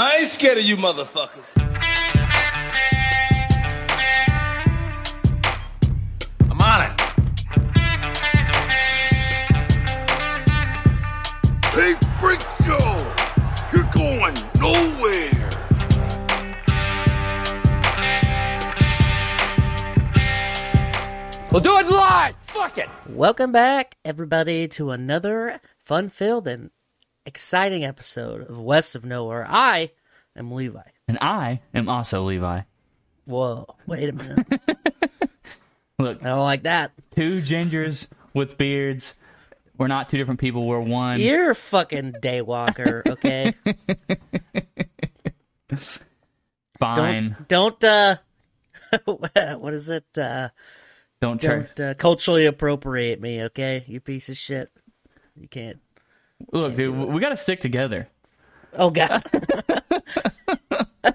I ain't scared of you motherfuckers. I'm on it. Hey, Freak Show! You're going nowhere! We'll do it live. Fuck it. Welcome back, everybody, to another fun-filled and exciting episode of West of Nowhere. I am Levi. And I am also Levi. Whoa, wait a minute. Look, I don't like that. two gingers with beards. We're not two different people. We're one. You're a fucking daywalker, okay? Fine. Don't, don't uh, what is it? Uh, Don't try. don't uh, culturally appropriate me, okay? You piece of shit. You can't. Look, dude, we got to stick together. Oh God.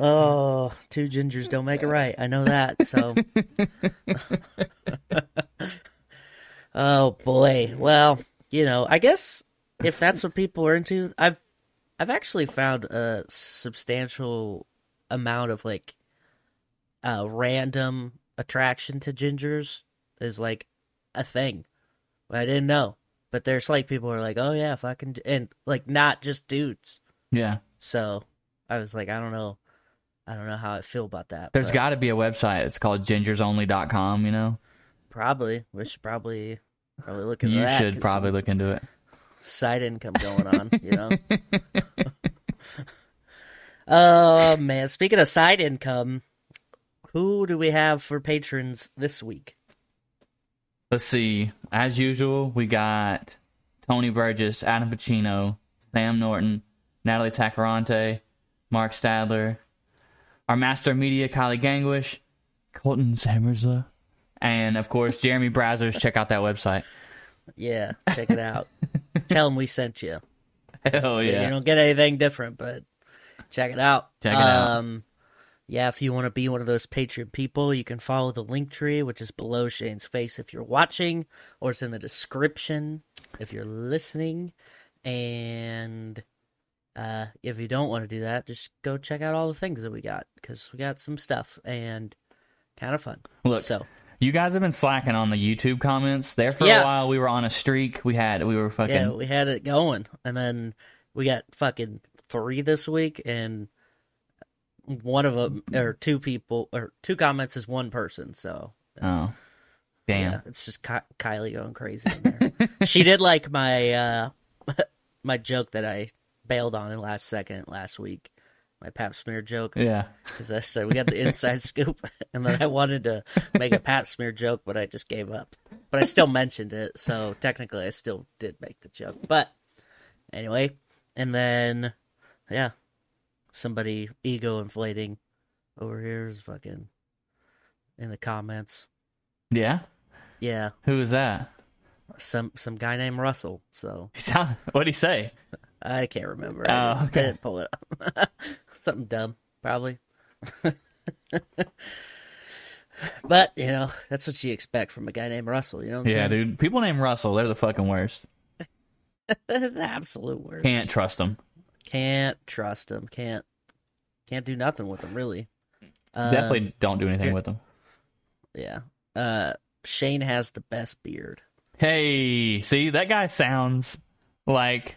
oh, two gingers don't make it right. I know that. So. oh boy. Well, you know, I guess if that's what people are into, I've I've actually found a substantial amount of like uh random attraction to gingers is like a thing. I didn't know. But there's like people who are like, oh yeah, fucking, and like not just dudes. Yeah. So I was like, I don't know, I don't know how I feel about that. There's got to be a website. It's called gingersonly.com, you know? probably we should probably probably look into You that. should 'cause probably look into it. side income going on. You know. Oh man! Speaking of side income, who do we have for patrons this week? Let's see. As usual, we got Tony Burgess, Adam Pacino, Sam Norton, Natalie Tacarante, Mark Stadler, our master media, Kylie Gangwish, Colton Sammersla, and of course, Jeremy Brazzers. Check out that website. Yeah, check it out. Tell them we sent you. Hell yeah. You don't get anything different, but check it out. Check it out. Um, Yeah, if you want to be one of those Patreon people, you can follow the link tree, which is below Shane's face if you're watching, or it's in the description if you're listening. And uh, if you don't want to do that, just go check out all the things that we got because we got some stuff and kind of fun. Look, so You guys have been slacking on the YouTube comments. There for Yeah. a while, we were on a streak. We had, we were fucking. yeah, we had it going, and then we got fucking three this week, and one of them or two people or two comments is one person. So oh, damn. yeah, it's just Ky- Kylie going crazy in there. she did like my uh my joke that I bailed on in last second last week. My pap smear joke Yeah. because I said we got the inside scoop, and then I wanted to make a pap smear joke, but I just gave up. But I still mentioned it, so technically I still did make the joke. But anyway, and then yeah, somebody ego inflating over here is fucking in the comments. Yeah. Yeah, Who is that? some some guy named Russell. So sound, what'd he say? I can't remember. Oh, I, okay. I didn't pull it up. Something dumb, probably. but you know, that's what you expect from a guy named Russell. You know what I'm Yeah, saying? dude. People named Russell, they're the fucking worst. the absolute worst. Can't trust them. Can't trust them. Can't can't do nothing with them Really. Um, Definitely don't do anything with them. Yeah. Uh, Shane has the best beard. Hey, see that guy sounds like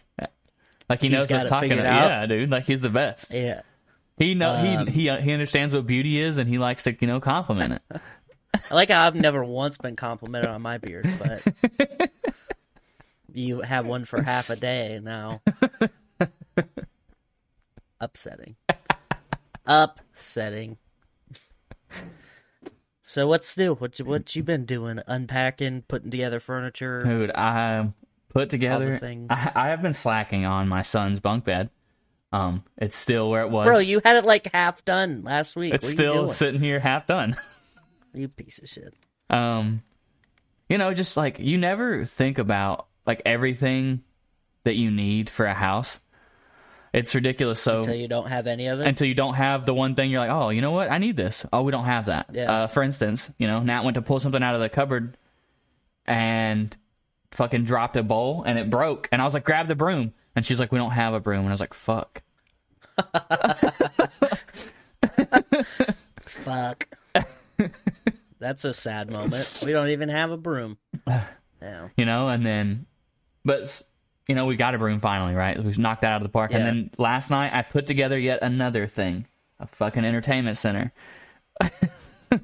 like he He's knows got what's talking about. out. Yeah, dude. Like he's the best. Yeah. He know Um, he he he understands what beauty is, and he likes to you know compliment it. I like how I've never once been complimented on my beard, but you have one for half a day now. Upsetting. Upsetting. So what's new? What you, what you been doing? Unpacking, putting together furniture. Dude, I put together. things. I, I have been slacking on my son's bunk bed. Um, it's still where it was. Bro, you had it like half done last week. it's what still sitting here half done. You piece of shit. um, you know, just like you never think about like everything that you need for a house. It's ridiculous. So Until you don't have any of it. until you don't have the one thing you're like, oh, you know what? I need this. Oh, we don't have that. Yeah. Uh, for instance, you know, Nat went to pull something out of the cupboard and fucking dropped a bowl and it broke. And I was like, grab the broom. And she's like, we don't have a broom. And I was like, fuck. Fuck. That's a sad moment. We don't even have a broom. Yeah. you know, and then, but you know, we got a broom finally, right? We've knocked that out of the park, and then last night I put together yet another thing, a fucking entertainment center. How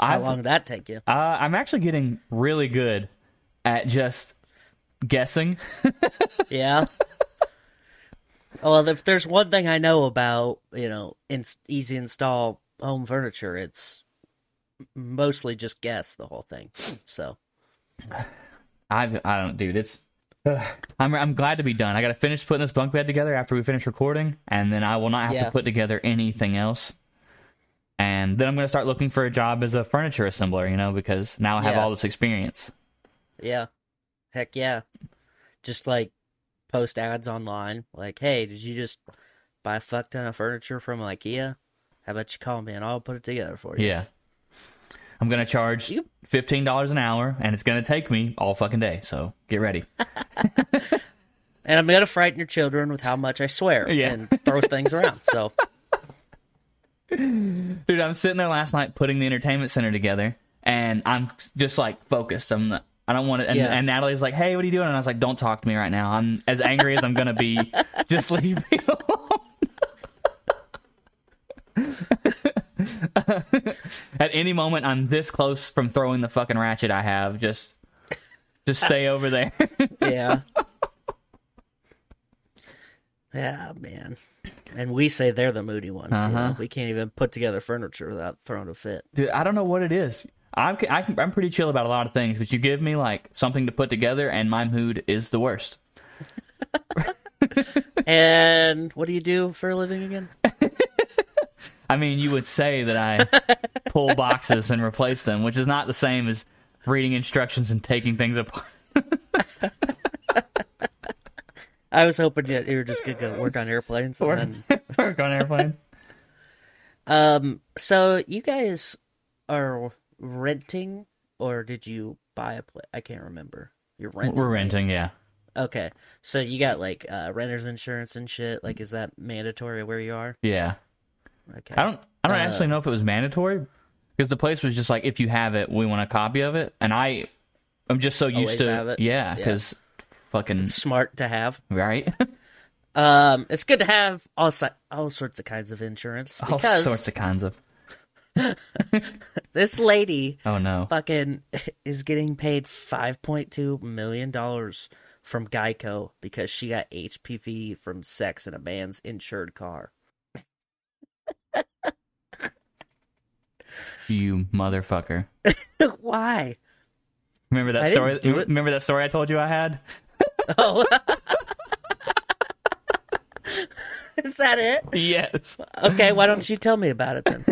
I've- long did that take you? Uh, I'm actually getting really good at just guessing. Yeah. well, if there's one thing I know about, you know, in, easy install home furniture, it's mostly just guess the whole thing. So, I I don't, dude. It's I'm I'm glad to be done. I got to finish putting this bunk bed together after we finish recording, and then I will not have Yeah. to put together anything else. And then I'm going to start looking for a job as a furniture assembler, you know, because now I have Yeah. all this experience. yeah. Heck yeah. Just like post ads online. Like, hey, did you just buy a fuck ton of furniture from IKEA? How about you call me and I'll put it together for you? Yeah. I'm going to charge You- $15 an hour, and it's going to take me all fucking day. So get ready. And I'm going to frighten your children with how much I swear Yeah. and throw things around. So, Dude, I'm sitting there last night putting the entertainment center together, and I'm just like focused. I'm not, I don't want to. And, Yeah. and Natalie's like, "Hey, what are you doing?" And I was like, "Don't talk to me right now. I'm as angry as I'm gonna be. Just leave me alone." At any moment, I'm this close from throwing the fucking ratchet I have. Just, just stay over there. yeah. yeah, man. And we say they're the moody ones. you know? Uh-huh. We can't even put together furniture without throwing a fit. Dude, I don't know what it is. I'm I, can- I'm pretty chill about a lot of things, but you give me like something to put together, and my mood is the worst. And what do you do for a living again? I mean, you would say that I pull boxes and replace them, which is not the same as reading instructions and taking things apart. I was hoping that you were just gonna go work on airplanes. And then, Work on airplanes. um, so you guys are renting, or did you buy a place? I can't remember. You're renting. We're right? renting, yeah. Okay, so you got like uh, renters insurance and shit. Like, is that mandatory where you are? Yeah. Okay. I don't I don't Uh, actually know if it was mandatory because the place was just like if you have it, we want a copy of it, and I I'm just so used to yeah, Yeah. because fucking smart to have. right, Um, it's good to have all si- all sorts of kinds of insurance all sorts of kinds of this lady oh no fucking is getting paid five point two million dollars from Geico because she got HPV from sex in a man's insured car. You motherfucker. Why? Remember that I story? didn't do it. Remember that story I told you I had? Oh, is that it? Yes. Okay, why don't you tell me about it then?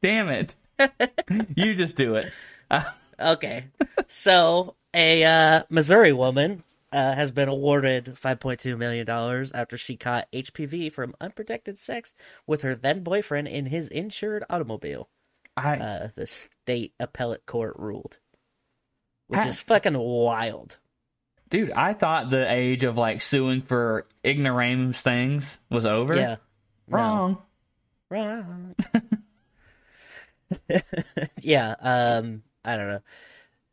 Damn it. you just do it. Okay. So, a uh, Missouri woman uh, has been awarded $5.2 million after she caught HPV from unprotected sex with her then boyfriend in his insured automobile. I Uh, the state appellate court ruled. Which Ah. is fucking wild. dude, I thought the age of like suing for ignoramus things was over. Yeah. No. Wrong. Wrong. yeah, um, I don't know.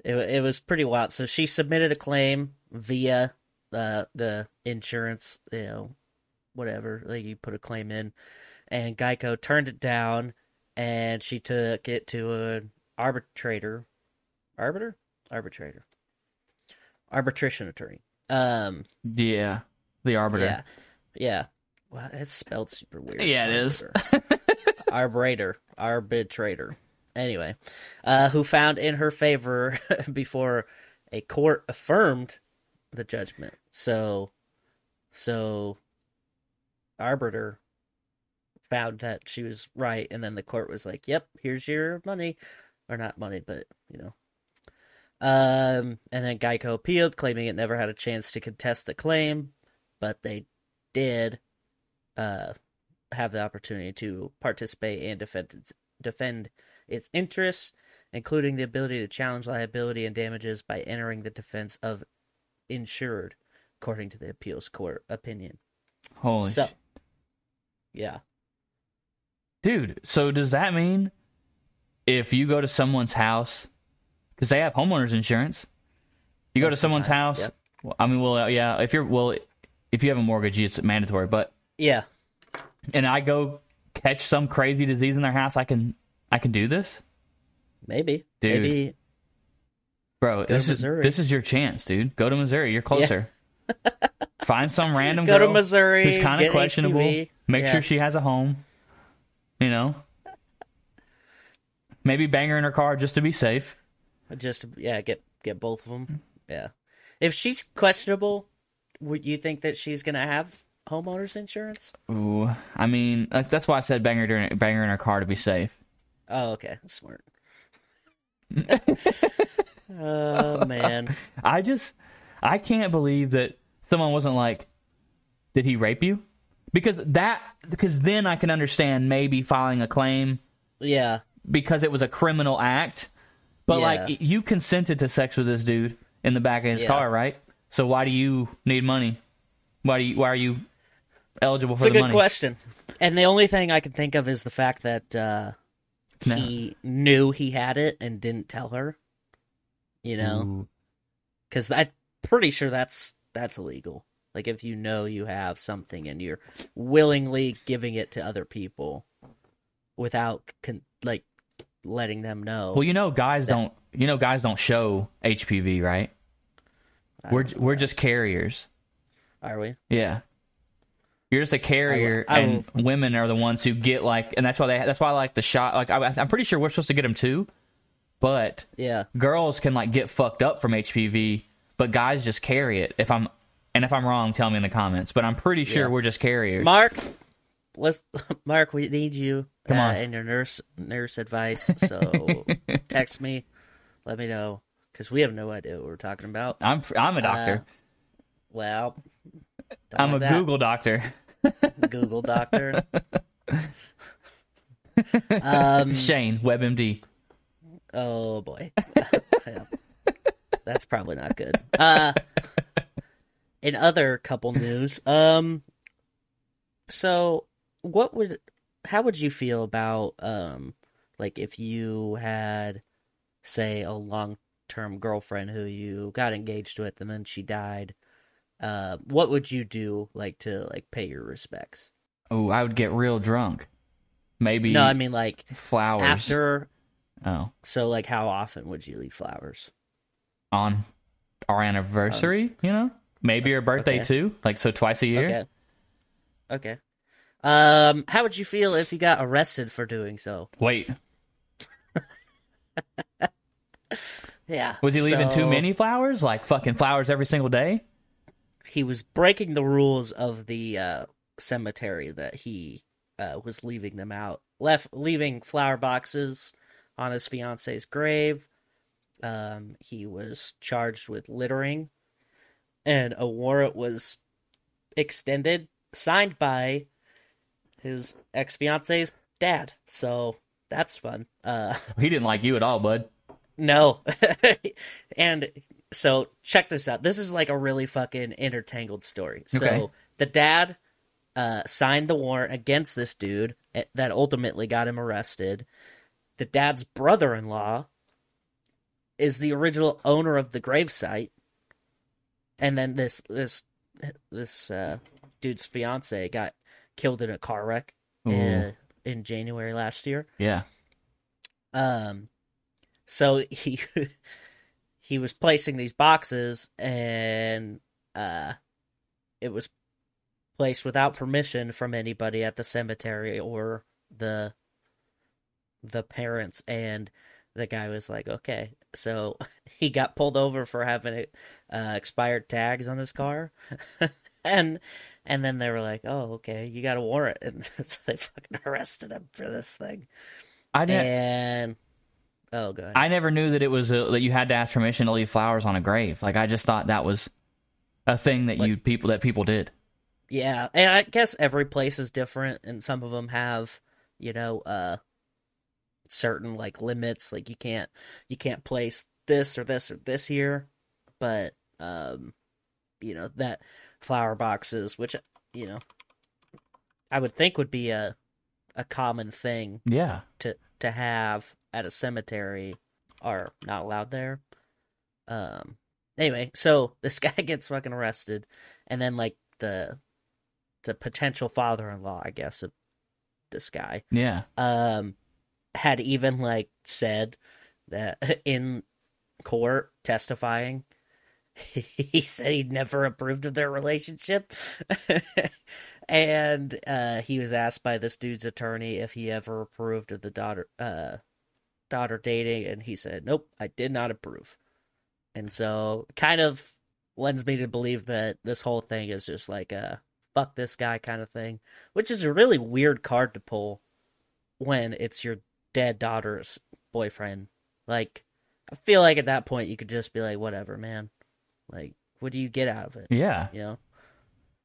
It it was pretty wild. So she submitted a claim via uh, the insurance, you know, whatever. Like you put a claim in, and Geico turned it down, and she took it to an arbitrator, arbiter, arbitrator, arbitration attorney. Um, Yeah. The arbiter. yeah, yeah. Well, it's spelled super weird. Yeah, it is. Arbitrator, arbitrator. Anyway, uh, who found in her favor before a court affirmed the judgment. So, so arbiter found that she was right, and then the court was like, "Yep, here's your money," or not money, but you know. Um, and then Geico appealed, claiming it never had a chance to contest the claim, but they did uh, have the opportunity to participate and defend its, defend its interests, including the ability to challenge liability and damages by entering the defense of insured, according to the appeals court opinion. Holy So, sh- yeah, dude. So does that mean if you go to someone's house because they have homeowners insurance, you go to Most of the someone's time, house? yep. Well, I mean, well, uh, yeah. If you're well, if you have a mortgage, it's mandatory. But yeah, and I go catch some crazy disease in their house, I can I can do this, maybe, Dude. maybe. Bro. to this is Missouri. this is your chance, dude. Go to Missouri. You're closer. Find some random Go to Missouri, who's kind of questionable. HPV. Make Yeah. sure she has a home. You know, maybe bang her in her car just to be safe. Just yeah, get get both of them. Yeah, if she's questionable, would you think that she's gonna have homeowners insurance? Ooh, I mean, uh, that's why I said bang her, during, bang her in her car to be safe. Oh, okay, smart. Oh man, I just, I can't believe that someone wasn't like, did he rape you? Because that, because then I can understand maybe filing a claim yeah, because it was a criminal act. But Yeah. like, you consented to sex with this dude in the back of his Yeah. car, right? So why do you need money? Why do you? Why are you eligible for it's a the good money? question. And the only thing I can think of is the fact that uh, He knew he had it and didn't tell her. You know, mm. because I'm pretty sure that's that's illegal. Like if you know you have something and you're willingly giving it to other people without con- like letting them know. Well, you know, guys don't. You know, guys don't show HPV, right? We're we're that. just carriers. are we? Yeah. You're just a carrier, I will- and women are the ones who get like, and that's why they. That's why I like the shot. Like, I, I'm pretty sure we're supposed to get them too, but Yeah. girls can like get fucked up from HPV, but guys just carry it. If I'm, and if I'm wrong, tell me in the comments. But I'm pretty sure Yeah. we're just carriers. Mark, let's Mark. We need you. Come uh, on. and your nurse nurse advice. So text me, let me know because we have no idea what we're talking about. I'm I'm a doctor. Well, don't I'm a that. Google doctor. Google doctor. um. Shane WebMD. Oh boy. That's probably not good. Uh in other couple news, um so what would how would you feel about um like if you had say a long-term girlfriend who you got engaged with and then she died uh what would you do like to like pay your respects Oh, I would get real drunk. Maybe no i mean like flowers. after oh, so like how often would you leave flowers on our anniversary, you know? Maybe your birthday okay. too? Like so twice a year? Okay. Okay. Um, how would you feel if you got arrested for doing so? Wait, Yeah. was he leaving too many flowers? Like fucking flowers every single day? He was breaking the rules of the uh, cemetery that he uh, was leaving them out, left leaving flower boxes on his fiance's grave. Um, he was charged with littering, and a warrant was extended, signed by his ex fiance's dad. So that's fun. Uh, He didn't like you at all, bud. No. and so check this out. This is like a really fucking intertangled story. So Okay. the dad uh, signed the warrant against this dude eh, that ultimately got him arrested. The dad's brother-in-law is the original owner of the gravesite. And then this this this uh, dude's fiance got killed in a car wreck uh, in January last year. Yeah. Um, so he he was placing these boxes, and uh, it was placed without permission from anybody at the cemetery or the the parents. And the guy was like, "Okay." So he got pulled over for having uh, expired tags on his car, and and then they were like, "Oh, okay, you got a warrant," and so they fucking arrested him for this thing. I didn't And oh god, I never knew that it was a, that you had to ask permission to leave flowers on a grave. Like I just thought that was a thing that you people that people did. yeah, and I guess every place is different, and some of them have, you know, uh, certain like limits. Like you can't you can't place this or this or this here, but um, you know that flower boxes, which you know, I would think would be a a common thing Yeah. to to have at a cemetery are not allowed there. Um. Anyway, so this guy gets fucking arrested, and then like the the potential father-in-law, I guess, of this guy, Yeah. um, had even like said that in court testifying, he said he'd never approved of their relationship. And uh, he was asked by this dude's attorney if he ever approved of the daughter uh, daughter dating, and he said, "Nope, I did not approve." And so, kind of lends me to believe that this whole thing is just like a fuck this guy kind of thing, which is a really weird card to pull when it's your dead daughter's boyfriend. Like, I feel like at that point you could just be like, whatever, man. Like, what do you get out of it? Yeah. You know,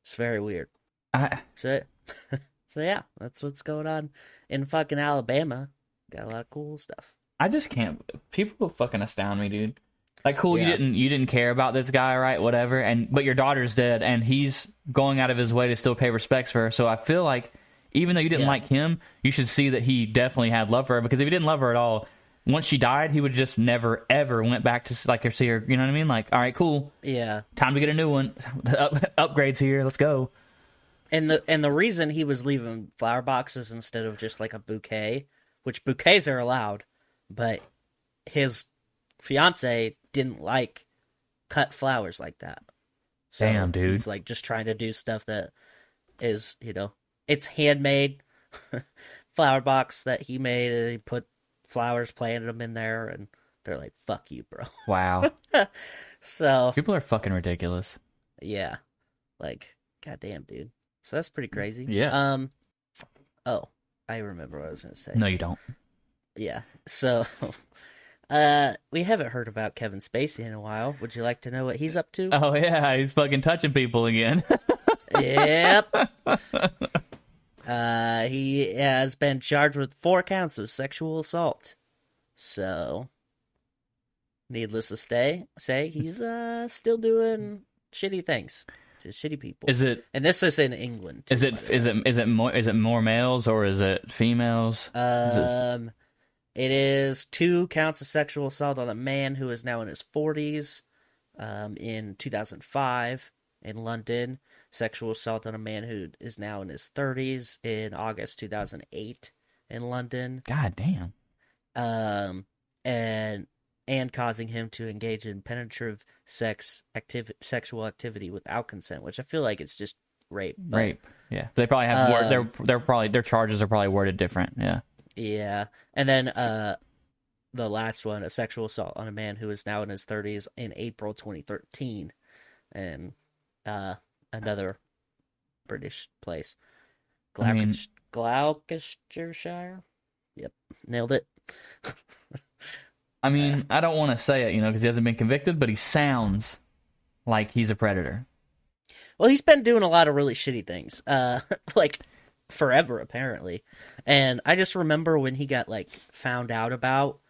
it's very weird. I So, so yeah, that's what's going on in fucking Alabama. Got a lot of cool stuff. I just can't. People fucking astound me, dude. Like, cool, you didn't you didn't care about this guy, right? Whatever. And but your daughter's dead, and he's going out of his way to still pay respects for her. So I feel like even though you didn't Yeah. like him, you should see that he definitely had love for her. Because if he didn't love her at all, once she died, he would just never ever went back to like see her. You know what I mean? Like, all right, cool, Yeah, time to get a new one. Up, upgrades here. Let's go. And the and the reason he was leaving flower boxes instead of just like a bouquet, which bouquets are allowed, but his fiance didn't like cut flowers like that. So Damn, dude. He's like just trying to do stuff that is, you know, it's handmade flower box that he made. And he put flowers, planted them in there, and they're like, "Fuck you, bro." Wow, So people are fucking ridiculous. yeah, like, goddamn, dude. So that's pretty crazy. Yeah. Um. Oh, I remember what I was gonna say. No, you don't. Yeah. So, uh, we haven't heard about Kevin Spacey in a while. Would you like to know what he's up to? Oh yeah, he's fucking touching people again. Yep. uh, he has been charged with four counts of sexual assault. So, needless to stay, say he's uh still doing shitty things to shitty people. is it and this is in England. too, Is it is it is it more is it more males or is it females? Is it- Um, it is two counts of sexual assault on a man who is now in his forties. Um, in 2005 in London, sexual assault on a man who is now in his 30s in August 2008 in London. God damn. Um, and and causing him to engage in penetrative sex activ- sexual activity without consent, which I feel like it's just rape. but- Rape. Yeah. They probably have word, Um, they're they're probably their charges are probably worded different. Yeah. Yeah. And then uh the last one, a sexual assault on a man who is now in his 30s in April 2013. And uh another British place. I mean- Gloucestershire? Yep. Nailed it. I mean, I don't want to say it, you know, because he hasn't been convicted, but he sounds like he's a predator. Well, he's been doing a lot of really shitty things. Uh like forever apparently. And I just remember when he got like found out about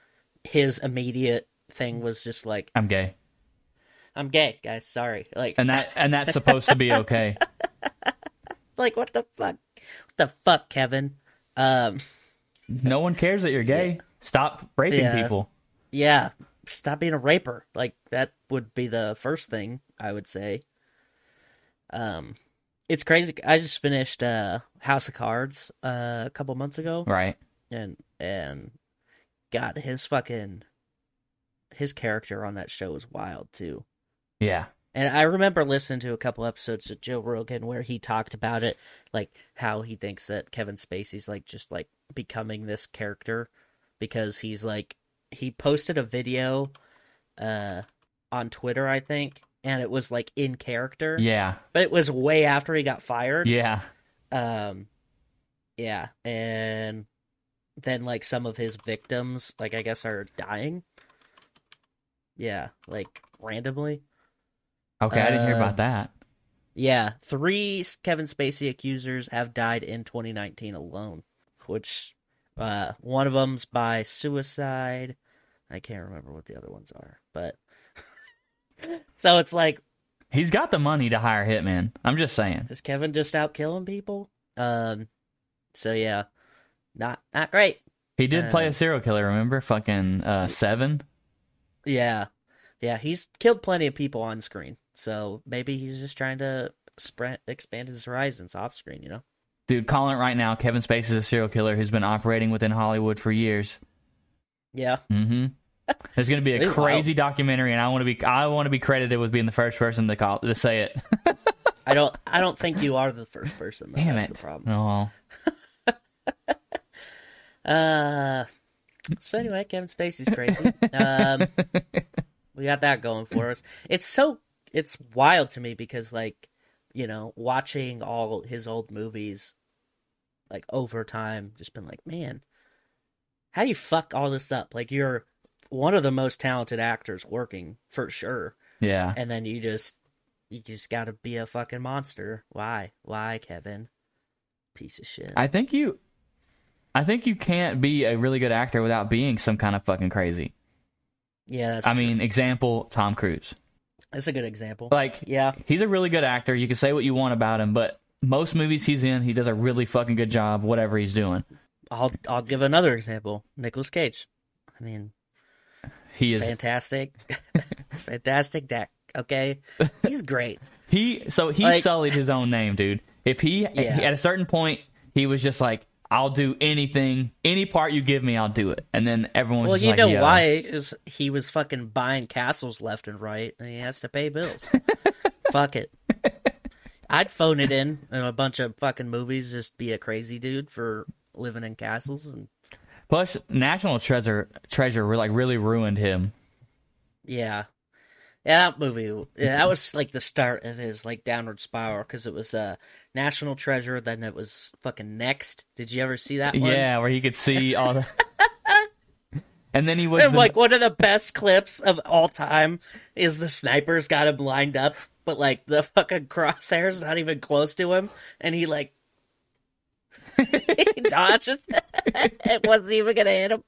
his immediate thing was just like I'm gay, I'm gay, guys, sorry. Like and that and that's supposed to be okay. Like what the fuck? What the fuck, Kevin? Um, No one cares that you're gay. Stop raping Yeah. people. Yeah, stop being a raper. Like that would be the first thing I would say. Um, it's crazy. I just finished uh House of Cards uh, a couple months ago, Right. and and God, his fucking his character on that show was wild too. Yeah. And I remember listening to a couple episodes of Joe Rogan where he talked about it, like how he thinks that Kevin Spacey's like just like becoming this character because he's like he posted a video uh on Twitter, I think, and it was like in character. Yeah. But it was way after he got fired. Yeah. Um yeah, and then like some of his victims, like I guess are dying. Yeah, like randomly. Okay, I didn't hear about that. Yeah, three Kevin Spacey accusers have died in 2019 alone, which uh, one of them's by suicide. I can't remember what the other ones are, but so it's like He's got the money to hire hitman. I'm just saying. Is Kevin just out killing people? Um, so yeah, not not great. He did play Uh, a serial killer. Remember, fucking uh, seven. Yeah, yeah, he's killed plenty of people on screen. So maybe he's just trying to spread, expand his horizons off screen. You know? Dude, calling it right now. Kevin Spacey is a serial killer who's been operating within Hollywood for years. Yeah. Mm-hmm. There's going to be a crazy documentary, and I want to be I want to be credited with being the first person to call to say it. I don't. I don't think you are the first person. Though. Damn That's it! the problem. Oh, Uh. So anyway, Kevin Spacey's crazy. um, we got that going for us. It's so it's wild to me because like you know watching all his old movies like over time, just been like, man, how do you fuck all this up? Like you're one of the most talented actors working for sure, yeah. and then you just you just got to be a fucking monster. Why? Why, Kevin? Piece of shit. I think you, I think you can't be a really good actor without being some kind of fucking crazy. yeah, that's I true. mean, example Tom Cruise. that's a good example. Like, yeah, he's a really good actor. You can say what you want about him, but most movies he's in, he does a really fucking good job. Whatever he's doing, I'll I'll give another example. Nicolas Cage. I mean, he is fantastic, fantastic deck. Okay, he's great. He so he Like- sullied his own name, dude. If he Yeah. at a certain point he was just like, "I'll do anything, any part you give me, I'll do it," and then everyone was Well, just you like, know "Yo." why is he was fucking buying castles left and right, and he has to pay bills. Fuck it. I'd phone it in in a bunch of fucking movies, just be a crazy dude for living in castles, and Plus, National Treasure Treasure like really ruined him. yeah, yeah, that movie. Yeah, that was like the start of his like downward spiral because it was uh, National Treasure, then it was fucking Next. Did you ever see that one? Yeah, where he could see all the. and then he was And the- like one of the best clips of all time is the sniper's got him lined up, but like the fucking crosshair's not even close to him, and he like he dodges. it wasn't even gonna hit him.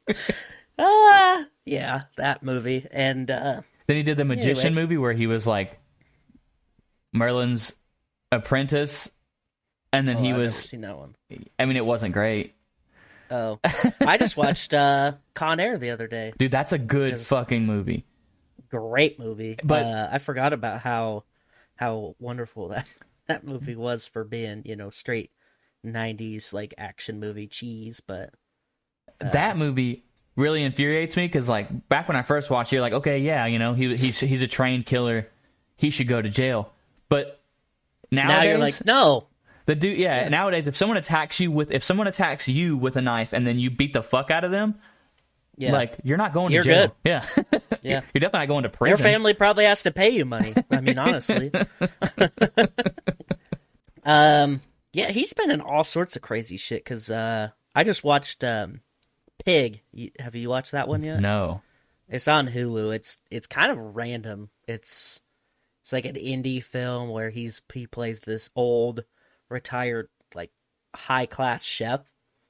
Ah, yeah, that movie, and uh then he did the Magician Anyway. movie where he was like Merlin's apprentice, and then oh, he I've never was. seen that one. I mean, it wasn't great, Oh, I just watched uh Con Air the other day. dude. That's a good fucking movie. Great movie, But- uh, I forgot about how how wonderful that that mm-hmm. movie was for being you know straight '90s like action movie cheese. But uh, that movie really infuriates me because like back when I first watched, it, you're like, okay, yeah, you know, he he's he's a trained killer, he should go to jail. But now nowadays, you're like, no, the dude, yeah, nowadays if someone attacks you with if someone attacks you with a knife and then you beat the fuck out of them, yeah, like you're not going You're to jail. good. Yeah, Yeah. you're definitely not going to prison. your family probably has to pay you money. I mean, honestly. um, yeah, he's been in all sorts of crazy shit. Because uh, I just watched um, Pig. Have you watched that one yet? No, It's on Hulu. It's it's kind of random. It's it's like an indie film where he's he plays this old retired like high class chef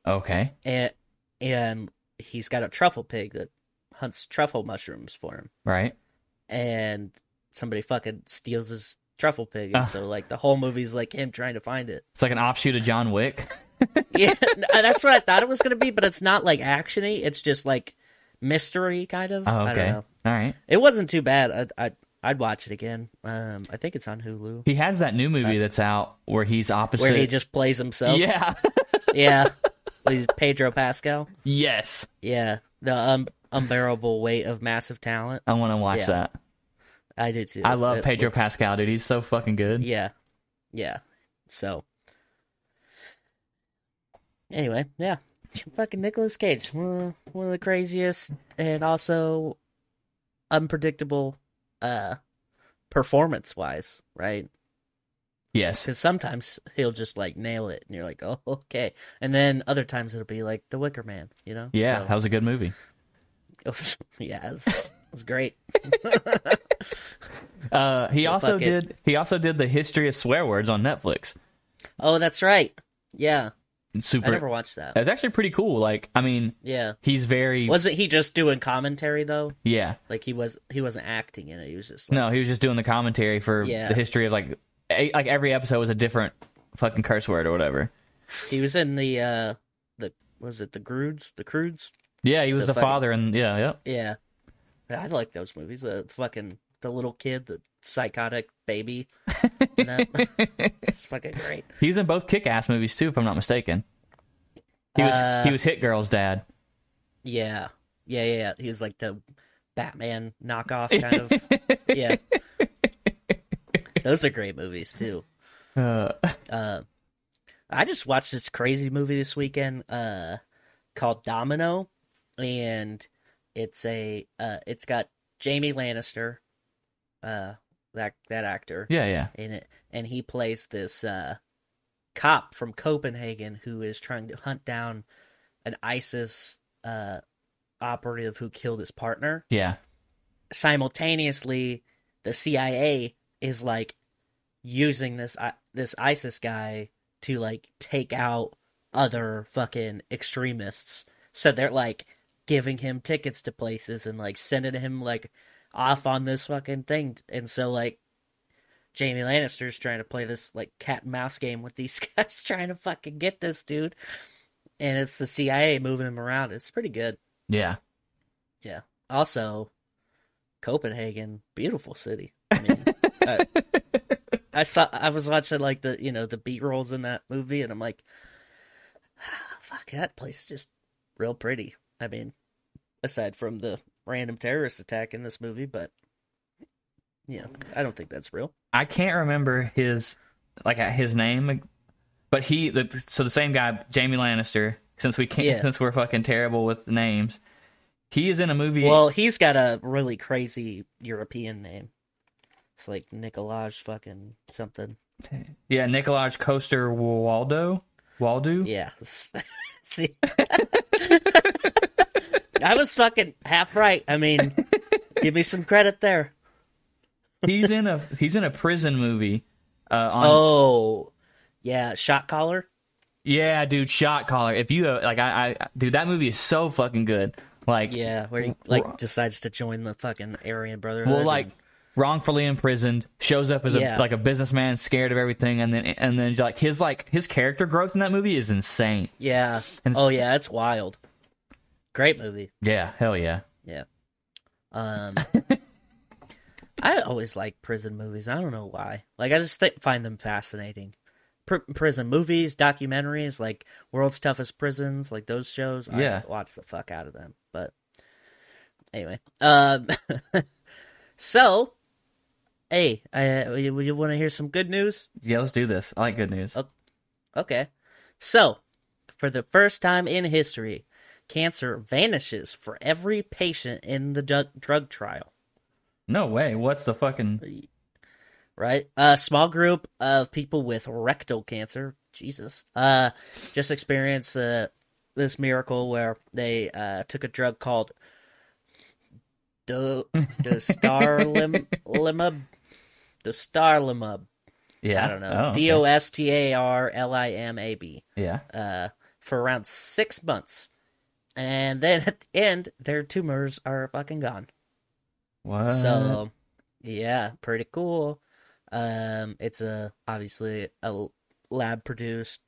okay, and and he's got a truffle pig that hunts truffle mushrooms for him right. and somebody fucking steals his truffle pig and Ah. so like the whole movie's like him trying to find it. It's like an offshoot of John Wick. Yeah, that's what I thought it was going to be, but it's not like actiony. It's just like mystery kind of. Oh, I don't okay, know. all right. It wasn't too bad. I'd, I'd I'd watch it again. Um, I think it's on Hulu He has that new movie that's out where he's opposite. where he just plays himself. yeah, yeah. He's Pedro Pascal. yes. Yeah, the um, unbearable weight of massive talent. I want to watch Yeah. that. I did too. I love It Pedro looks- Pascal, dude. He's so fucking good. Yeah, yeah. So anyway, yeah, fucking Nicolas Cage, one of, one of the craziest and also unpredictable uh performance wise, right? Yes. Because sometimes he'll just like nail it, and you're like, oh, okay. And then other times it'll be like The Wicker Man, you know? Yeah, So- that was a good movie. yeah, it's, it's great. Uh, he So also fuck it. did. He also did the history of swear words on Netflix. Oh, that's right. Yeah, super. I never watched that. It's actually pretty cool. Like, I mean, Yeah. he's very Wasn't he just doing commentary though? yeah. Like he was he wasn't acting in it. He was just like, No, he was just doing the commentary for Yeah. the history of like like every episode was a different fucking curse word or whatever. he was in the uh the was it the Grudes? The Croods? Yeah, he was The the, father, and yeah, yeah. Yeah. I like those movies. The fucking the little kid, the psychotic baby. it's fucking great. He's in both kick-ass movies too, if I'm not mistaken. He was Uh, he was Hit Girl's dad. Yeah. Yeah, yeah, yeah. He was like the Batman knockoff kind of. yeah. Those are great movies too. Uh, Uh I just watched this crazy movie this weekend uh called Domino and it's a uh it's got Jamie Lannister uh that that actor yeah, yeah. in it and he plays this uh cop from Copenhagen who is trying to hunt down an ISIS uh operative who killed his partner Yeah. simultaneously the CIA is like using this this ISIS guy to like take out other fucking extremists. So they're like giving him tickets to places and like sending him like off on this fucking thing. And so like Jamie Lannister's trying to play this like cat and mouse game with these guys trying to fucking get this dude. And it's the CIA moving him around. It's pretty good. Yeah. Yeah. Also, Copenhagen, beautiful city. I mean, I, I saw. I was watching like the you know the beat rolls in that movie, and I'm like, ah, fuck, that place is just real pretty. I mean, aside from the random terrorist attack in this movie, but know, I don't think that's real. I can't remember his like uh, his name, but he the, so the same guy Jamie Lannister. Since we can't, Yeah. since we're fucking terrible with names, he is in a movie. Well, he's got a really crazy European name. It's like Nikolaj fucking something. yeah, Nicolaj Coaster Waldo. Waldau. Yeah. See, I was fucking half right. I mean, give me some credit there. he's in a he's in a prison movie. Uh, on Oh, yeah, Shot Caller. yeah, dude, Shot Caller. If you uh, like, I, I dude, that movie is so fucking good. Like, Yeah, where he like decides to join the fucking Aryan Brotherhood. well, and- like wrongfully imprisoned, shows up as a like a businessman, scared of everything, and then and then like his like his character growth in that movie is insane. yeah. and- Oh yeah, it's wild. Great movie. Yeah, hell yeah. Yeah. Um, I always like prison movies. I don't know why. Like I just th- find them fascinating. Pr- prison movies, documentaries, like World's Toughest Prisons, like those shows. Yeah. I watch the fuck out of them. But anyway, um, so hey, uh, you, you want to hear some good news? Yeah, let's do this. I like good news. Oh. Okay. So, for the first time in history, cancer vanishes for every patient in the drug, drug trial, No way. What's the fucking? right? A small group of people with rectal cancer, Jesus, uh, just experienced uh, this miracle where they uh, took a drug called the dostarlimab, dostarlimab. Yeah, I don't know. Oh. D O S T A R L I M A B. Yeah. uh, for around six months. And then at the end, their tumors are fucking gone. What? So, yeah, pretty cool. Um, it's a obviously a lab produced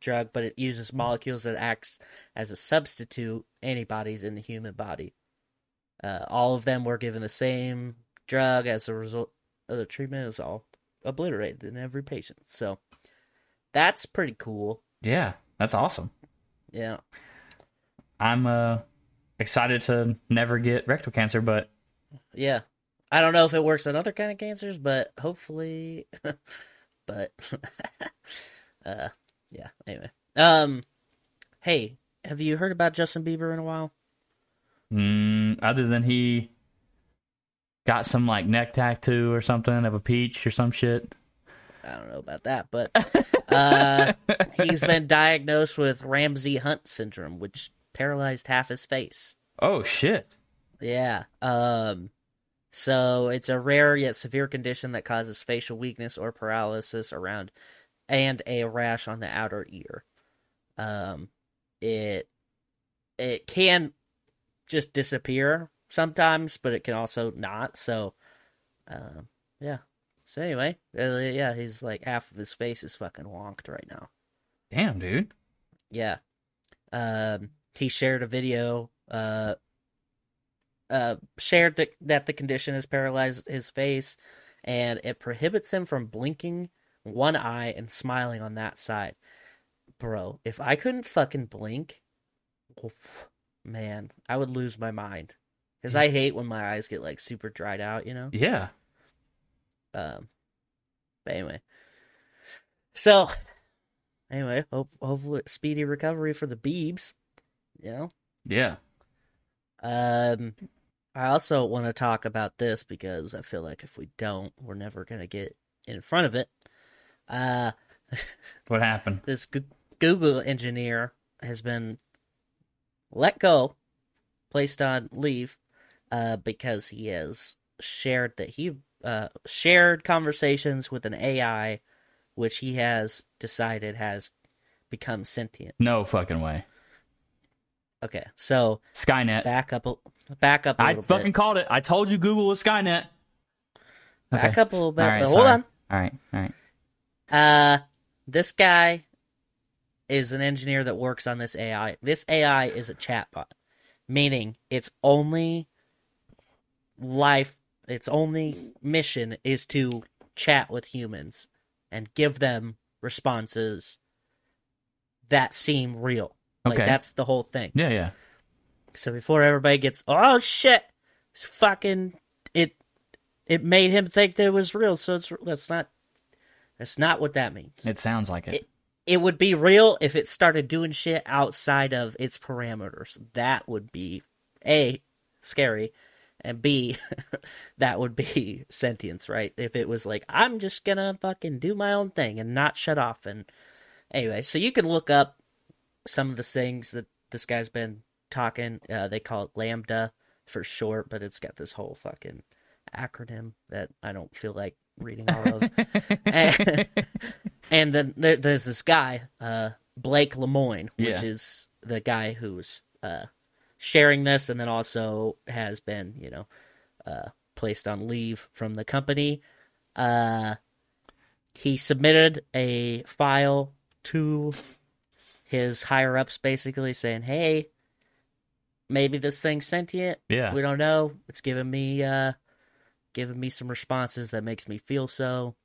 drug, but it uses molecules that acts as a substitute antibodies in the human body. Uh, all of them were given the same drug as a result the treatment is all obliterated in every patient. So that's pretty cool. yeah, that's awesome. Yeah. I'm uh excited to never get rectal cancer, but Yeah. I don't know if it works on other kind of cancers, but hopefully but uh yeah, anyway. Um hey, have you heard about Justin Bieber in a while? mm, other than he got some like neck tattoo or something of a peach or some shit. I don't know about that, but uh he's been diagnosed with Ramsay Hunt syndrome, which paralyzed half his face. Oh shit. Yeah. Um so it's a rare yet severe condition that causes facial weakness or paralysis around and a rash on the outer ear. Um, it it can just disappear sometimes, but it can also not. So, um, yeah. So anyway, uh, yeah, he's like half of his face is fucking wonked right now. Damn, dude. Yeah. Um, he shared a video. Uh, uh, shared that that the condition has paralyzed his face, and it prohibits him from blinking one eye and smiling on that side. Bro, if I couldn't fucking blink, oof, man, I would lose my mind. Because I hate when my eyes get like super dried out, you know. Yeah. Um, but anyway, so anyway, hope hopefully speedy recovery for the Beebs. You know. Yeah. Um, I also want to talk about this because I feel like if we don't, we're never gonna get in front of it. Uh, What happened? this G- Google engineer has been let go, placed on leave, uh, because he has shared that he uh, shared conversations with an AI, which he has decided has become sentient. No fucking way. Okay, so Skynet. back up, back up a I fucking bit. called it. I told you Google was Skynet. Back up a little bit. Right, Hold sorry. on. All right. All right. Uh, this guy is an engineer that works on this AI. This AI is a chatbot, meaning its only life, its only mission is to chat with humans and give them responses that seem real. Like Okay. that's the whole thing. Yeah, yeah. So before everybody gets, oh shit, it's fucking it, it made him think that it was real. So it's that's not, that's not what that means. It sounds like it. It- It would be real if it started doing shit outside of its parameters. That would be a scary, and b that would be sentience, right? If it was like I'm just gonna fucking do my own thing and not shut off. And anyway, so you can look up some of the things that this guy's been talking. Uh, they call it LaMDA for short, but it's got this whole fucking acronym that I don't feel like reading all of. and, and then there, there's this guy, uh, Blake Lemoine, which Yeah. is the guy who's uh, sharing this, and then also has been, you know, uh, placed on leave from the company. Uh, he submitted a file to his higher ups, basically saying, "Hey, maybe this thing's sentient. Yeah. We don't know. It's giving me uh giving me some responses that makes me feel so.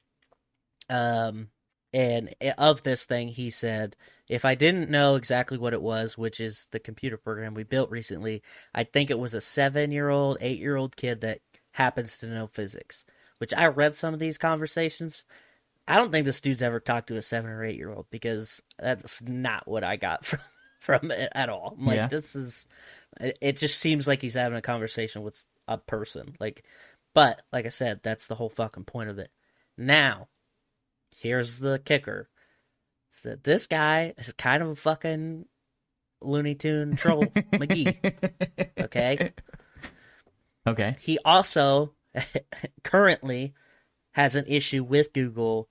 Um and eh, of this thing he said, if I didn't know exactly what it was, which is the computer program we built recently, I'd think it was a 7-year-old, 8-year-old kid that happens to know physics. Which I read some of these conversations. I don't think this dude's ever talked to a 7 or 8-year-old because that's not what I got from from it at all. I'm like Yeah. this is it, it just seems like he's having a conversation with a person. Like, but like I said, that's the whole fucking point of it. Now, here's the kicker: it's that this guy is kind of a fucking Looney Tune troll McGee. Okay, Okay. he also currently has an issue with Google,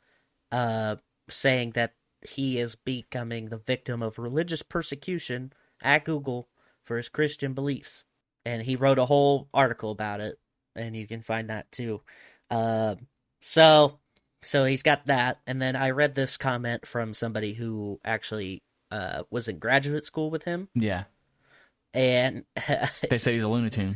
uh, saying that he is becoming the victim of religious persecution at Google for his Christian beliefs. And he wrote a whole article about it, and you can find that too. Uh, so, so he's got that, and then I read this comment from somebody who actually uh, was in graduate school with him, Yeah. and They say he's a lunatic.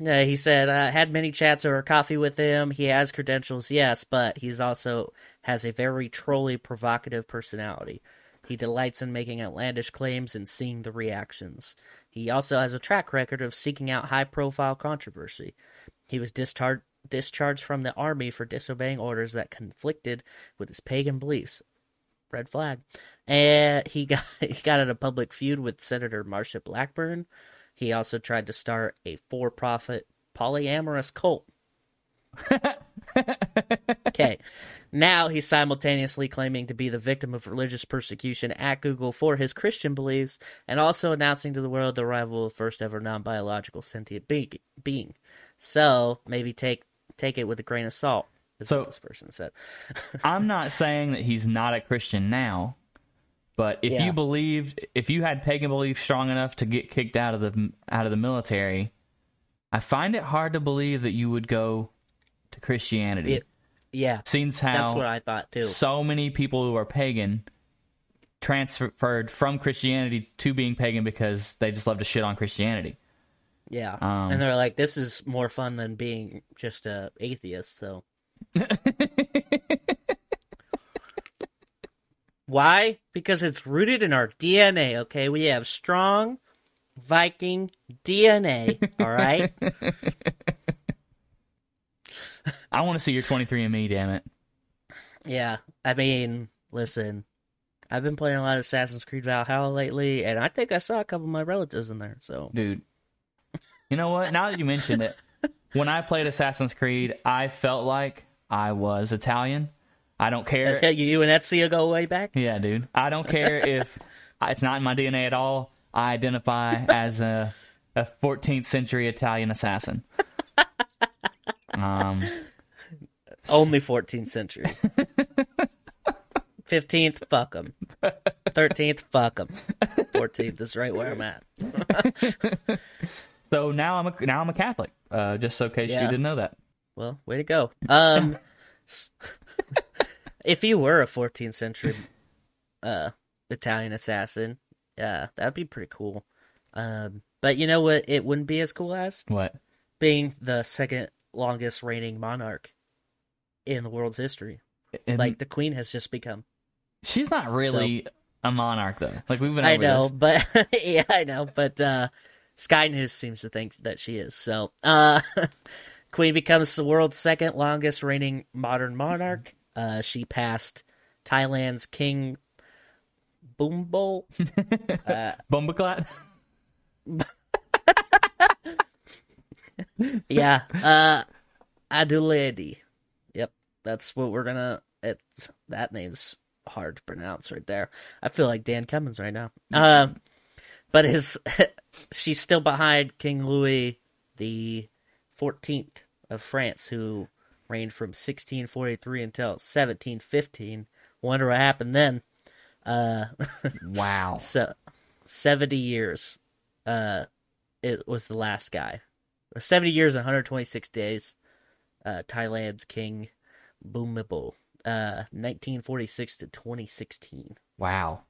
Yeah, he said, uh, had many chats over coffee with him. He has credentials, yes, but he's also has a very trolly, provocative personality. He delights in making outlandish claims and seeing the reactions. He also has a track record of seeking out high profile controversy. He was dischar- discharged from the army for disobeying orders that conflicted with his pagan beliefs. Red flag. And he got he got in a public feud with Senator Marsha Blackburn. He also tried to start a for profit polyamorous cult. okay. Now he's simultaneously claiming to be the victim of religious persecution at Google for his Christian beliefs and also announcing to the world the arrival of the first ever non biological sentient being. So maybe take take it with a grain of salt, is So- what this person said. I'm not saying that he's not a Christian now, But if Yeah. you believed, if you had pagan belief strong enough to get kicked out of the out of the military, I find it hard to believe that you would go to Christianity. It- yeah, Seems how that's what I thought too. so many people who are pagan transferred from Christianity to being pagan because they just love to shit on Christianity. Yeah, Um, and they're like, this is more fun than being just a atheist. So why? Because it's rooted in our DNA. Okay, we have strong Viking DNA. All right. I want to see your 23andMe, damn it. Yeah, I mean, listen, I've been playing a lot of Assassin's Creed Valhalla lately, and I think I saw a couple of my relatives in there. So Dude. You know what? Now that you mentioned it, when I played Assassin's Creed, I felt like I was Italian. I don't care. you, you and Ezio go way back. Yeah, dude. I don't care if it's not in my DNA at all. I identify as a a 14th century Italian assassin. Um, Only 14th century. 15th, fuck them. 13th, fuck them. 14th is right where I'm at. so now I'm a now I'm a Catholic. Uh, just so in case you didn't know that. Well, way to go. Um, if you were a 14th century uh, Italian assassin, uh, that'd be pretty cool. Um, but you know what? It wouldn't be as cool as What? being the second longest reigning monarch in the world's history. And Like the queen has just become. she's not really a monarch though. Like we've been. I know, this. but yeah, I know, but uh, Sky News seems to think that she is. So, uh, Queen becomes the world's second longest reigning modern monarch. Uh, she passed Thailand's King Bumbo. Bumbaclat. yeah, uh, Aduledi. Yep, that's what we're gonna. It that name's hard to pronounce right there. I feel like Dan Cummins right now. Um, but his she's still behind King Louis the Fourteenth of France, who reigned from 1643 until 1715. Wonder what happened then. Uh, Wow. so 70 years. Uh, it was the last guy. 70 years and 126 days. Uh, Thailand's King Bhumibol. Uh, 1946 to 2016, Wow.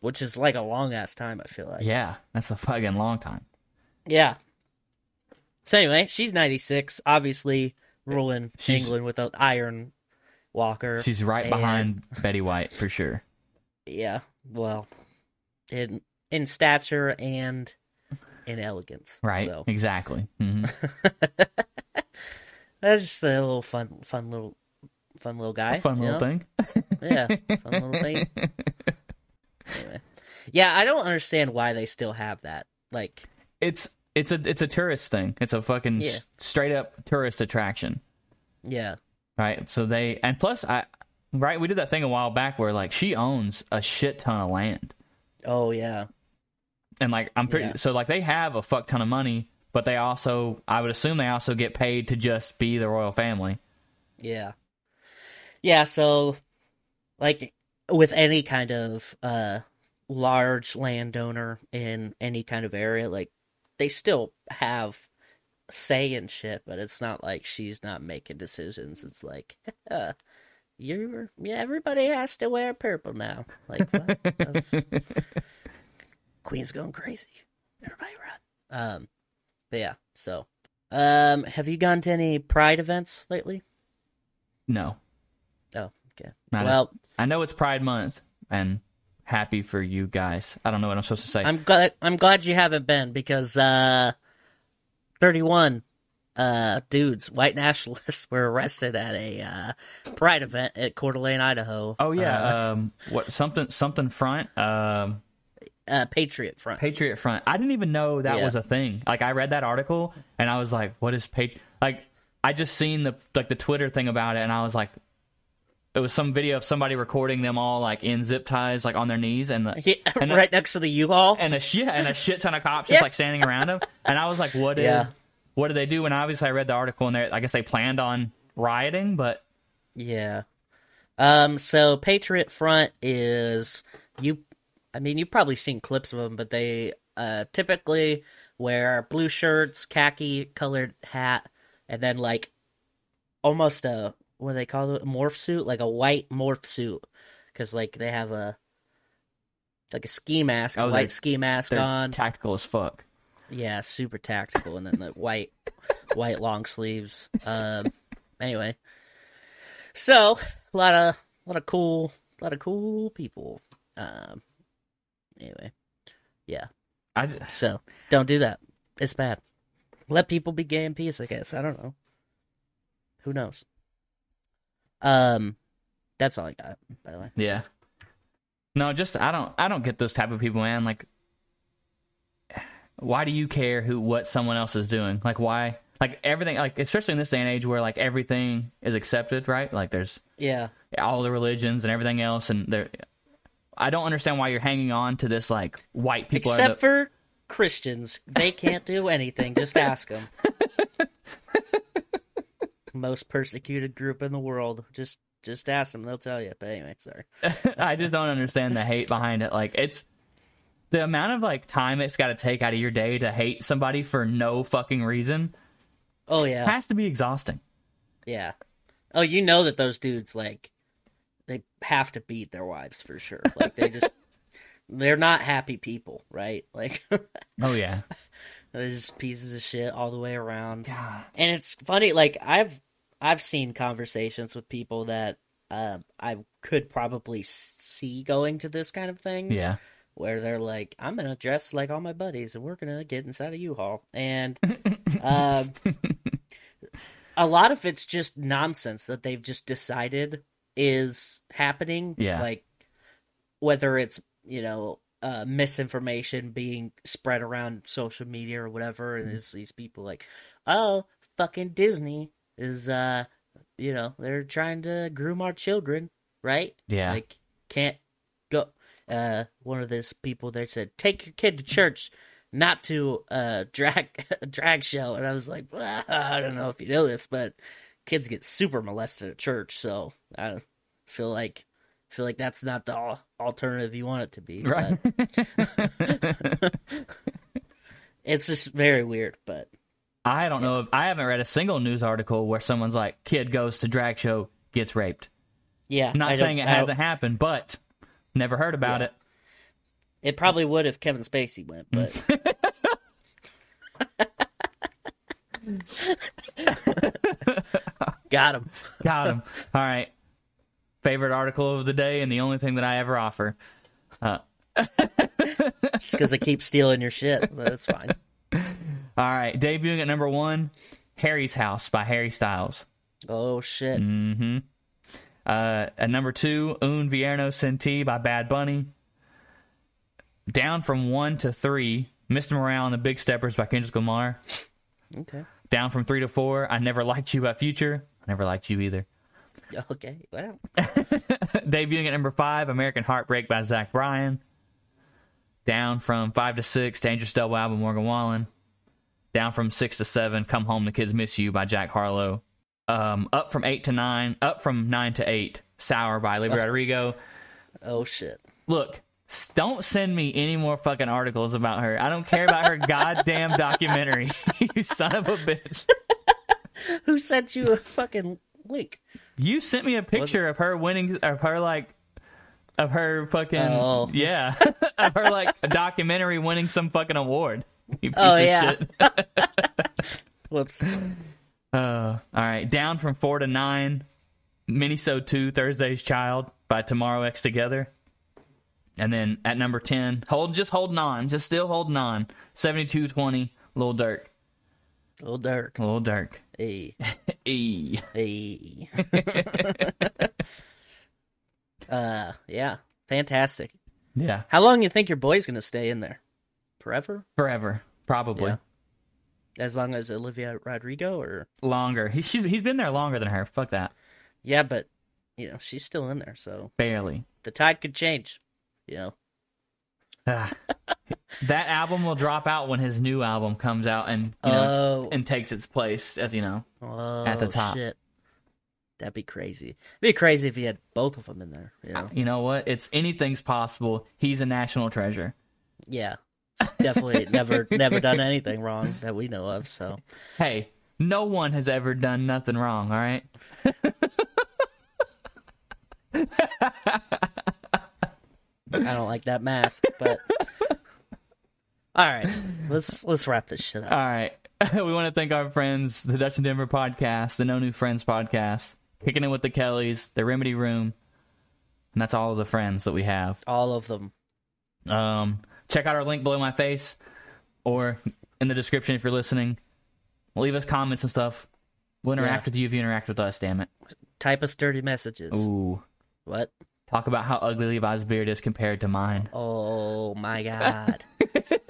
Which is like a long ass time. I feel like. Yeah, that's a fucking long time. Yeah. So anyway, she's 96, obviously ruling She's- England with an Iron Walker. She's right and- behind Betty White for sure. Yeah, well, in in stature and in elegance. Right. So Exactly. hmm that's just a little fun, fun little, fun little guy. Fun little know? thing. Yeah, fun little thing. Anyway. Yeah, I don't understand why they still have that. Like, It's it's a it's a tourist thing. It's a fucking Yeah. s- straight up tourist attraction. yeah, Right. So they and plus I right we did that thing a while back where like she owns a shit ton of land. oh yeah, And like I'm pretty Yeah. so like they have a fuck ton of money, but they also I would assume they also get paid to just be the royal family. yeah, yeah. So, like, with any kind of uh large landowner in any kind of area, like they still have say in shit, but it's not like she's not making decisions. It's like, you're yeah, everybody has to wear purple now. Like? Queen's going crazy. Everybody run. Um, but yeah. So, um, have you gone to any Pride events lately? No. Okay. Not well, I know it's Pride month and happy for you guys. I don't know what I'm supposed to say. I'm glad I'm glad you haven't been because uh 31 uh dudes, white nationalists were arrested at a uh pride event at Coeur d'Alene, Idaho. oh yeah, Uh, um what something something front um uh, Patriot Front. Patriot Front. I didn't even know that Yeah. was a thing. Like I read that article and I was like, "What is Patriot?" Like I just seen the like the Twitter thing about it, and I was like, it was some video of somebody recording them all like in zip ties, like on their knees, and the, Yeah, and right next to the U-Haul. and a shit and a shit ton of cops just Yeah. like standing around them. And I was like, "What did Yeah. what did they do?" And obviously, I read the article and they I guess they planned on rioting, but Yeah. Um, so Patriot Front is you. I mean, you've probably seen clips of them, but they uh typically wear blue shirts, khaki colored hat, and then like almost a what do they call it, a morph suit, like a white morph suit, because like they have a like a ski mask, Oh, a white ski mask on. tactical as fuck. Yeah, super tactical, and then the white, white long sleeves. Um, anyway, so a lot of, a lot of cool, a lot of cool people. Um, anyway, yeah. I So don't do that. It's bad. Let people be gay in peace. I guess I don't know. Who knows? Um, that's all I got. By the way, yeah. No, just I don't I don't get those type of people, man. Like, why do you care who what someone else is doing? Like, why? Like everything, like especially in this day and age where like everything is accepted, right? Like there's yeah, all the religions and everything else, and there. I don't understand why you're hanging on to this like white people. except the, for Christians, they can't do anything. Just ask them. Most persecuted group in the world. Just, just ask them. They'll tell you. But anyway, sorry. I just don't understand the hate behind it. Like it's the amount of like time it's got to take out of your day to hate somebody for no fucking reason Oh yeah, has to be exhausting. yeah. Oh, you know that those dudes like they have to beat their wives for sure. Like they just they're not happy people, right? Like Oh yeah. they're just pieces of shit all the way around. And it's funny, like I've I've seen conversations with people that uh, I could probably see going to this kind of thing. Yeah. where they're like, I'm gonna dress like all my buddies and we're gonna get inside a U-Haul. And um, a lot of it's just nonsense that they've just decided is happening. Yeah. Like whether it's, you know, uh, misinformation being spread around social media or whatever, and it's these people like, oh, fucking Disney is, uh, you know, they're trying to groom our children, right? Yeah. Like, can't go. Uh, one of those people there said, "Take your kid to church, not to uh drag a drag show." And I was like, well, I don't know if you know this, but kids get super molested at church, so I feel like feel like that's not the alternative you want it to be. Right. it's just very weird, but I don't know if I haven't read a single news article where someone's like, kid goes to drag show, gets raped. yeah. I'm not I saying it hasn't happened, but never heard about it. It probably would if Kevin Spacey went, but got him. Got him. All right. Favorite article of the day and the only thing that I ever offer. Uh, Just because I keep stealing your shit, but it's fine. All right. Debuting at number one, Harry's House by Harry Styles. Oh shit! Mm. Uh, at number two, Un Verano Sin Ti by Bad Bunny. Down from one to three, Mr. Morale and the Big Steppers by Kendrick Lamar. Okay, Down from three to four, I Never Liked You by Future. I never liked you either. okay. Well, Debuting at number five, American Heartbreak by Zach Bryan. Down from five to six, Dangerous Double Album, Morgan Wallen. Down from six to seven, Come Home, The Kids Miss You by Jack Harlow. Um, up from eight to nine, up from nine to eight, Sour by Olivia Rodrigo. oh shit! Look, don't send me any more fucking articles about her. I don't care about her goddamn documentary. you son of a bitch. Who sent you a fucking link? You sent me a picture of her winning, of her like, of her fucking, Oh. yeah, of her like a documentary winning some fucking award. You piece Oh, of yeah. shit. Whoops. Uh, all right, down from four to nine. Minisode two Thursday's Child by Tomorrow X Together. And then at number ten, hold just holding on, just still holding on. Seventy two twenty, Lil Durk, Little Dirk. Lil Durk. E. E. hey. uh, yeah, fantastic. Yeah, How long you think your boy's gonna stay in there? Forever? forever, probably Yeah. As long as Olivia Rodrigo, or longer. He, she's, he's been there longer than her. Fuck that. yeah, but you know she's still in there, so Barely. the tide could change. You know. That album will drop out when his new album comes out and you know Oh. and takes its place as you know Oh, At the oh, top. Shit. That'd be crazy. It'd be crazy if he had both of them in there. You know? You know what? It's anything's possible. He's a national treasure. Yeah, It's definitely never never done anything wrong that we know of. So Hey, no one has ever done nothing wrong, all right? I don't like that math, but all right, let's let's wrap this shit up. All right. we want to thank our friends, the Dutch and Denver podcast, the No New Friends podcast, Kicking It with the Kellys, the Remedy Room, and that's all of the friends that we have. All of them. Um, check out our link below my face or in the description if you're listening. Leave us comments and stuff. We'll interact Yeah. with you if you interact with us, damn it. Type us dirty messages. Ooh. What? Talk about how ugly Levi's beard is compared to mine. Oh my god.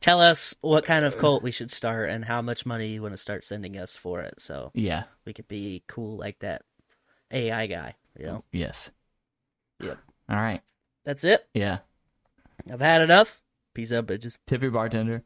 Tell us what kind of cult we should start and how much money you want to start sending us for it so Yeah. we could be cool like that AI guy, you know? Yes. Yep. All right. That's it. Yeah. I've had enough. Peace out, bitches. Tip your bartender.